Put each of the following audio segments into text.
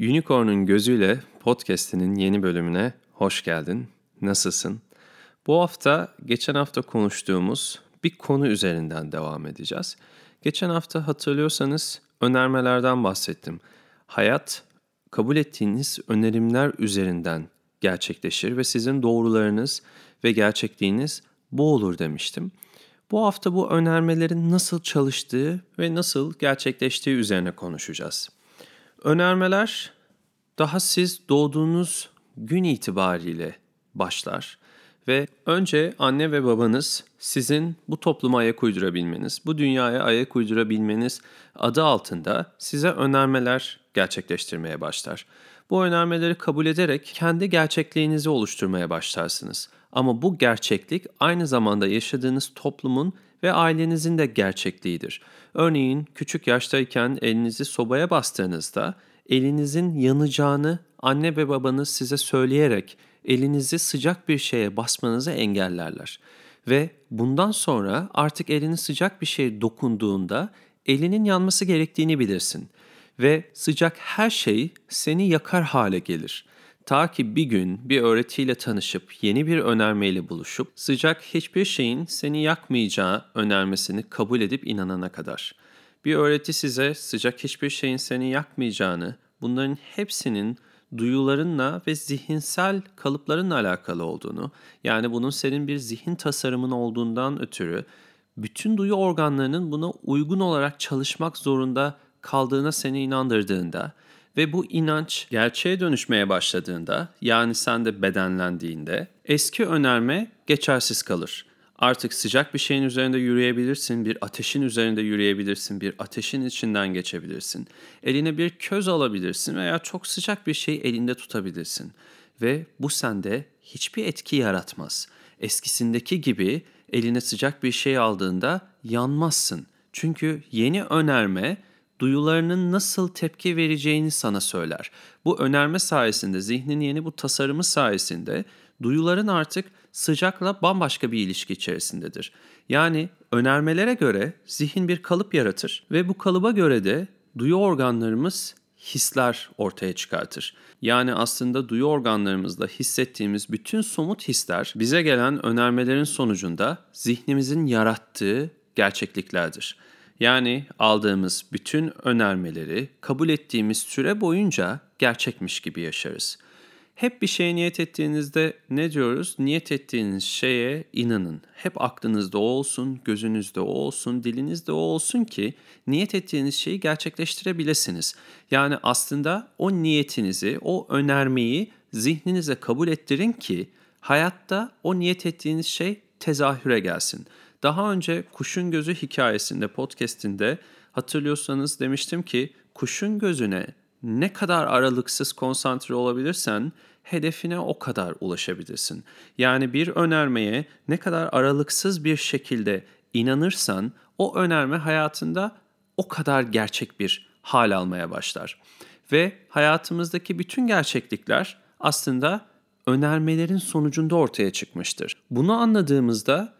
Unicorn'un Gözüyle podcast'inin yeni bölümüne hoş geldin. Nasılsın? Bu hafta geçen hafta konuştuğumuz bir konu üzerinden devam edeceğiz. Geçen hafta hatırlıyorsanız önermelerden bahsettim. Hayat kabul ettiğiniz önerimler üzerinden gerçekleşir ve sizin doğrularınız ve gerçekliğiniz bu olur demiştim. Bu hafta bu önermelerin nasıl çalıştığı ve nasıl gerçekleştiği üzerine konuşacağız. Önermeler daha siz doğduğunuz gün itibariyle başlar ve önce anne ve babanız sizin bu topluma ayak uydurabilmeniz, bu dünyaya ayak uydurabilmeniz adı altında size önermeler gerçekleştirmeye başlar. Bu önermeleri kabul ederek kendi gerçekliğinizi oluşturmaya başlarsınız. Ama bu gerçeklik aynı zamanda yaşadığınız toplumun ve ailenizin de gerçekliğidir. Örneğin küçük yaştayken elinizi sobaya bastığınızda elinizin yanacağını anne ve babanız size söyleyerek elinizi sıcak bir şeye basmanızı engellerler. Ve bundan sonra artık elini sıcak bir şeye dokunduğunda elinin yanması gerektiğini bilirsin. Ve sıcak her şey seni yakar hale gelir. Ta ki bir gün bir öğretiyle tanışıp yeni bir önermeyle buluşup sıcak hiçbir şeyin seni yakmayacağı önermesini kabul edip inanana kadar. Bir öğreti size sıcak hiçbir şeyin seni yakmayacağını, bunların hepsinin duyularınla ve zihinsel kalıplarınla alakalı olduğunu, yani bunun senin bir zihin tasarımın olduğundan ötürü bütün duyu organlarının buna uygun olarak çalışmak zorunda kaldığına seni inandırdığında ve bu inanç gerçeğe dönüşmeye başladığında, yani sen de bedenlendiğinde eski önerme geçersiz kalır. Artık sıcak bir şeyin üzerinde yürüyebilirsin, bir ateşin üzerinde yürüyebilirsin, bir ateşin içinden geçebilirsin. Eline bir köz alabilirsin veya çok sıcak bir şeyi elinde tutabilirsin. Ve bu sende hiçbir etki yaratmaz. Eskisindeki gibi eline sıcak bir şey aldığında yanmazsın. Çünkü yeni önerme duyularının nasıl tepki vereceğini sana söyler. Bu önerme sayesinde, zihnin yeni bu tasarımı sayesinde duyuların artık sıcakla bambaşka bir ilişki içerisindedir. Yani önermelere göre zihin bir kalıp yaratır ve bu kalıba göre de duyu organlarımız hisler ortaya çıkartır. Yani aslında duyu organlarımızda hissettiğimiz bütün somut hisler bize gelen önermelerin sonucunda zihnimizin yarattığı gerçekliklerdir. Yani aldığımız bütün önermeleri kabul ettiğimiz süre boyunca gerçekmiş gibi yaşarız. Hep bir şeye niyet ettiğinizde ne diyoruz? Niyet ettiğiniz şeye inanın. Hep aklınızda o olsun, gözünüzde o olsun, dilinizde o olsun ki niyet ettiğiniz şeyi gerçekleştirebilirsiniz. Yani aslında o niyetinizi, o önermeyi zihninize kabul ettirin ki hayatta o niyet ettiğiniz şey tezahüre gelsin. Daha önce Kuşun Gözü hikayesinde, podcastinde hatırlıyorsanız demiştim ki kuşun gözüne ne kadar aralıksız konsantre olabilirsen hedefine o kadar ulaşabilirsin. Yani bir önermeye ne kadar aralıksız bir şekilde inanırsan o önerme hayatında o kadar gerçek bir hal almaya başlar. Ve hayatımızdaki bütün gerçeklikler aslında önermelerin sonucunda ortaya çıkmıştır. Bunu anladığımızda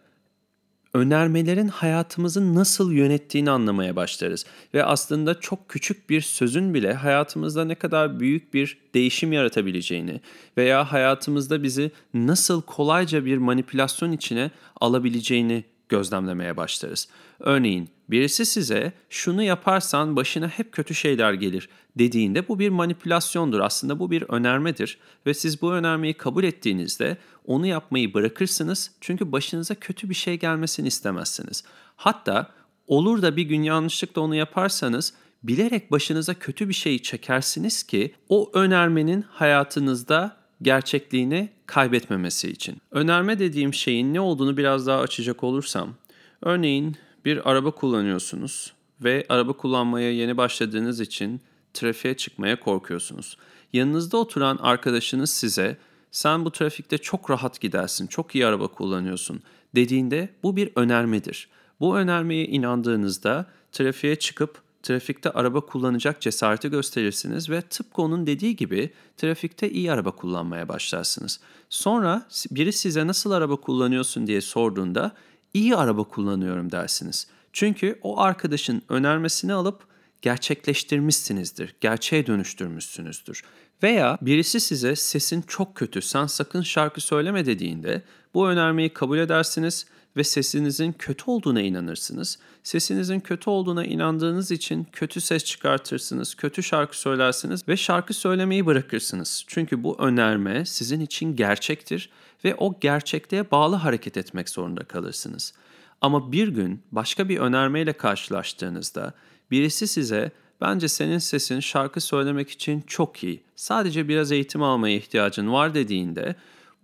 önermelerin hayatımızı nasıl yönettiğini anlamaya başlarız. Ve aslında çok küçük bir sözün bile hayatımızda ne kadar büyük bir değişim yaratabileceğini veya hayatımızda bizi nasıl kolayca bir manipülasyon içine alabileceğini gözlemlemeye başlarız. Örneğin birisi size şunu yaparsan başına hep kötü şeyler gelir dediğinde bu bir manipülasyondur. Aslında bu bir önermedir ve siz bu önermeyi kabul ettiğinizde onu yapmayı bırakırsınız çünkü başınıza kötü bir şey gelmesini istemezsiniz. Hatta olur da bir gün yanlışlıkla onu yaparsanız bilerek başınıza kötü bir şey çekersiniz ki o önermenin hayatınızda gerçekliğini kaybetmemesi için. Önerme dediğim şeyin ne olduğunu biraz daha açacak olursam, örneğin bir araba kullanıyorsunuz ve araba kullanmaya yeni başladığınız için trafiğe çıkmaya korkuyorsunuz. Yanınızda oturan arkadaşınız size sen bu trafikte çok rahat gidersin, çok iyi araba kullanıyorsun dediğinde bu bir önermedir. Bu önermeye inandığınızda trafiğe çıkıp trafikte araba kullanacak cesareti gösterirsiniz ve tıpkı onun dediği gibi trafikte iyi araba kullanmaya başlarsınız. Sonra biri size nasıl araba kullanıyorsun diye sorduğunda iyi araba kullanıyorum dersiniz. Çünkü o arkadaşın önermesini alıp gerçekleştirmişsinizdir, gerçeğe dönüştürmüşsünüzdür. Veya birisi size sesin çok kötü, sen sakın şarkı söyleme dediğinde bu önermeyi kabul edersiniz ve sesinizin kötü olduğuna inanırsınız. Sesinizin kötü olduğuna inandığınız için kötü ses çıkartırsınız, kötü şarkı söylersiniz ve şarkı söylemeyi bırakırsınız. Çünkü bu önerme sizin için gerçektir ve o gerçekliğe bağlı hareket etmek zorunda kalırsınız. Ama bir gün başka bir önermeyle karşılaştığınızda birisi size bence senin sesin şarkı söylemek için çok iyi. Sadece biraz eğitim almaya ihtiyacın var dediğinde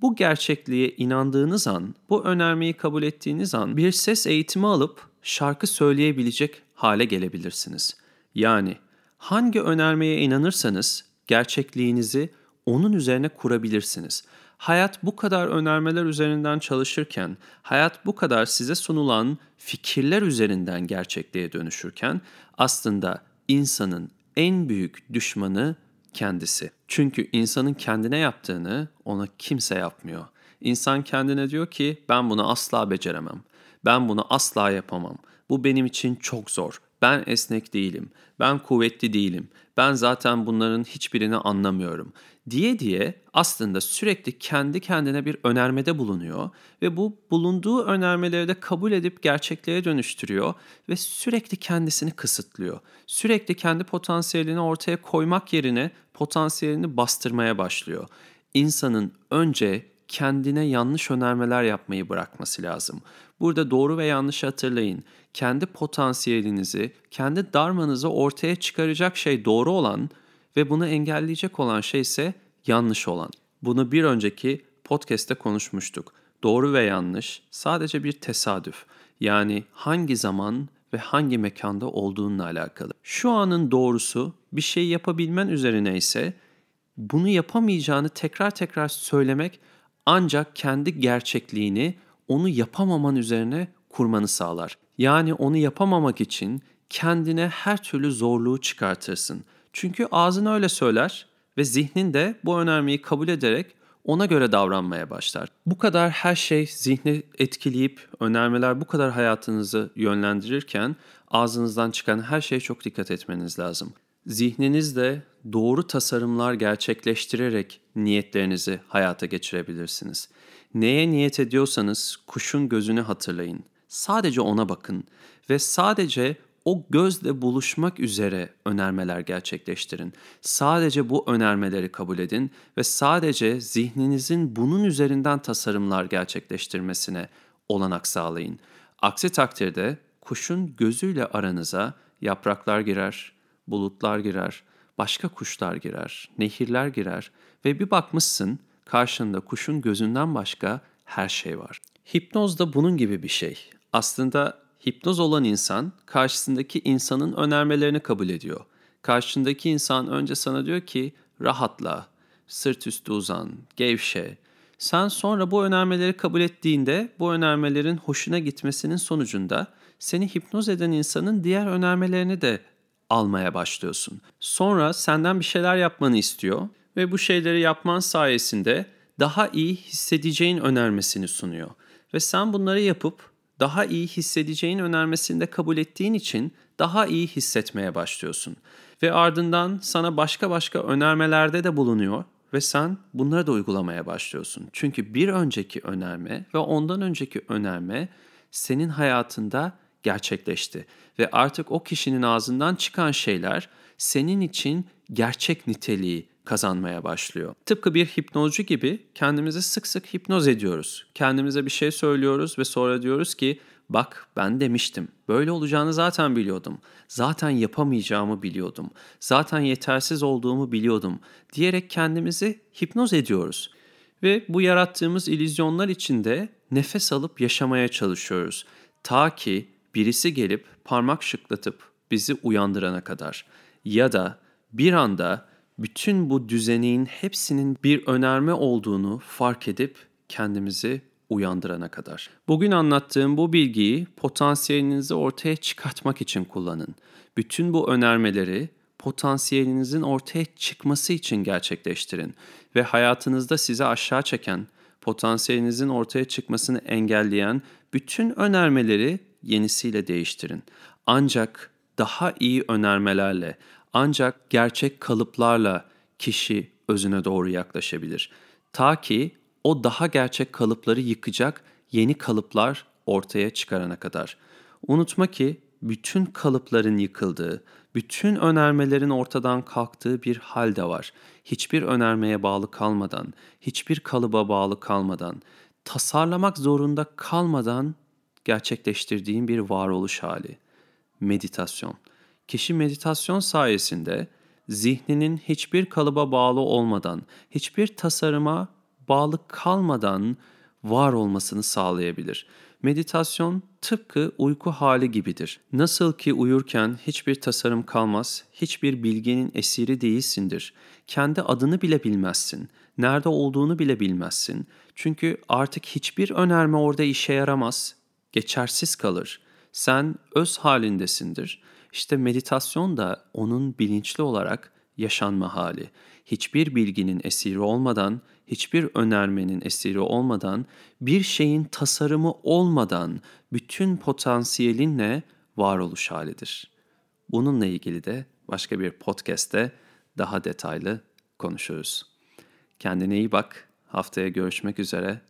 bu gerçekliğe inandığınız an, bu önermeyi kabul ettiğiniz an bir ses eğitimi alıp şarkı söyleyebilecek hale gelebilirsiniz. Yani hangi önermeye inanırsanız gerçekliğinizi onun üzerine kurabilirsiniz. Hayat bu kadar önermeler üzerinden çalışırken, hayat bu kadar size sunulan fikirler üzerinden gerçekliğe dönüşürken aslında insanın en büyük düşmanı kendisi. Çünkü insanın kendine yaptığını ona kimse yapmıyor. İnsan kendine diyor ki ben bunu asla beceremem. Ben bunu asla yapamam. Bu benim için çok zor. Ben esnek değilim. Ben kuvvetli değilim. Ben zaten bunların hiçbirini anlamıyorum diye diye aslında sürekli kendi kendine bir önermede bulunuyor ve bu bulunduğu önermeleri de kabul edip gerçekliğe dönüştürüyor ve sürekli kendisini kısıtlıyor. Sürekli kendi potansiyelini ortaya koymak yerine potansiyelini bastırmaya başlıyor. İnsanın önce kendine yanlış önermeler yapmayı bırakması lazım. Burada doğru ve yanlış hatırlayın. Kendi potansiyelinizi, kendi darmanızı ortaya çıkaracak şey doğru olan ve bunu engelleyecek olan şey ise yanlış olan. Bunu bir önceki podcast'te konuşmuştuk. Doğru ve yanlış sadece bir tesadüf. Yani hangi zaman ve hangi mekanda olduğunla alakalı. Şu anın doğrusu bir şey yapabilmen üzerine ise bunu yapamayacağını tekrar tekrar söylemek ancak kendi gerçekliğini onu yapamaman üzerine kurmanı sağlar. Yani onu yapamamak için kendine her türlü zorluğu çıkartırsın. Çünkü ağzın öyle söyler ve zihnin de bu önermeyi kabul ederek ona göre davranmaya başlar. Bu kadar her şey zihni etkileyip önermeler bu kadar hayatınızı yönlendirirken ağzınızdan çıkan her şeye çok dikkat etmeniz lazım. Zihninizde doğru tasarımlar gerçekleştirerek niyetlerinizi hayata geçirebilirsiniz. Neye niyet ediyorsanız kuşun gözünü hatırlayın. Sadece ona bakın ve sadece o gözle buluşmak üzere önermeler gerçekleştirin. Sadece bu önermeleri kabul edin ve sadece zihninizin bunun üzerinden tasarımlar gerçekleştirmesine olanak sağlayın. Aksi takdirde kuşun gözüyle aranıza yapraklar girer, bulutlar girer, başka kuşlar girer, nehirler girer ve bir bakmışsın karşında kuşun gözünden başka her şey var. Hipnoz da bunun gibi bir şey. Aslında hipnoz olan insan karşısındaki insanın önermelerini kabul ediyor. Karşındaki insan önce sana diyor ki rahatla, sırt üstü uzan, gevşe. Sen sonra bu önermeleri kabul ettiğinde bu önermelerin hoşuna gitmesinin sonucunda seni hipnoz eden insanın diğer önermelerini de almaya başlıyorsun. Sonra senden bir şeyler yapmanı istiyor ve bu şeyleri yapman sayesinde daha iyi hissedeceğin önermesini sunuyor. Ve sen bunları yapıp daha iyi hissedeceğin önermesini de kabul ettiğin için daha iyi hissetmeye başlıyorsun. Ve ardından sana başka başka önermelerde de bulunuyor ve sen bunları da uygulamaya başlıyorsun. Çünkü bir önceki önerme ve ondan önceki önerme senin hayatında gerçekleşti ve artık o kişinin ağzından çıkan şeyler senin için gerçek niteliği kazanmaya başlıyor. Tıpkı bir hipnozcu gibi kendimizi sık sık hipnoz ediyoruz. Kendimize bir şey söylüyoruz ve sonra diyoruz ki bak ben demiştim. Böyle olacağını zaten biliyordum. Zaten yapamayacağımı biliyordum. Zaten yetersiz olduğumu biliyordum diyerek kendimizi hipnoz ediyoruz. Ve bu yarattığımız illüzyonlar içinde nefes alıp yaşamaya çalışıyoruz. Ta ki birisi gelip parmak şıklatıp bizi uyandırana kadar ya da bir anda bütün bu düzeneğin hepsinin bir önerme olduğunu fark edip kendimizi uyandırana kadar. Bugün anlattığım bu bilgiyi potansiyelinizi ortaya çıkartmak için kullanın. Bütün bu önermeleri potansiyelinizin ortaya çıkması için gerçekleştirin ve hayatınızda sizi aşağı çeken, potansiyelinizin ortaya çıkmasını engelleyen bütün önermeleri yenisiyle değiştirin. Ancak daha iyi önermelerle ancak gerçek kalıplarla kişi özüne doğru yaklaşabilir. Ta ki o daha gerçek kalıpları yıkacak yeni kalıplar ortaya çıkarana kadar. Unutma ki bütün kalıpların yıkıldığı, bütün önermelerin ortadan kalktığı bir hal de var. Hiçbir önermeye bağlı kalmadan, hiçbir kalıba bağlı kalmadan, tasarlamak zorunda kalmadan gerçekleştirdiğin bir varoluş hali. Meditasyon. Kişi meditasyon sayesinde zihninin hiçbir kalıba bağlı olmadan, hiçbir tasarıma bağlı kalmadan var olmasını sağlayabilir. Meditasyon tıpkı uyku hali gibidir. Nasıl ki uyurken hiçbir tasarım kalmaz, hiçbir bilginin esiri değilsindir. Kendi adını bile bilmezsin. Nerede olduğunu bile bilmezsin. Çünkü artık hiçbir önerme orada işe yaramaz. Geçersiz kalır. Sen öz halindesindir. İşte meditasyon da onun bilinçli olarak yaşanma hali. Hiçbir bilginin esiri olmadan, hiçbir önermenin esiri olmadan, bir şeyin tasarımı olmadan bütün potansiyelinle varoluş halidir. Bununla ilgili de başka bir podcast'te daha detaylı konuşuruz. Kendine iyi bak. Haftaya görüşmek üzere.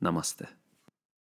Namaste.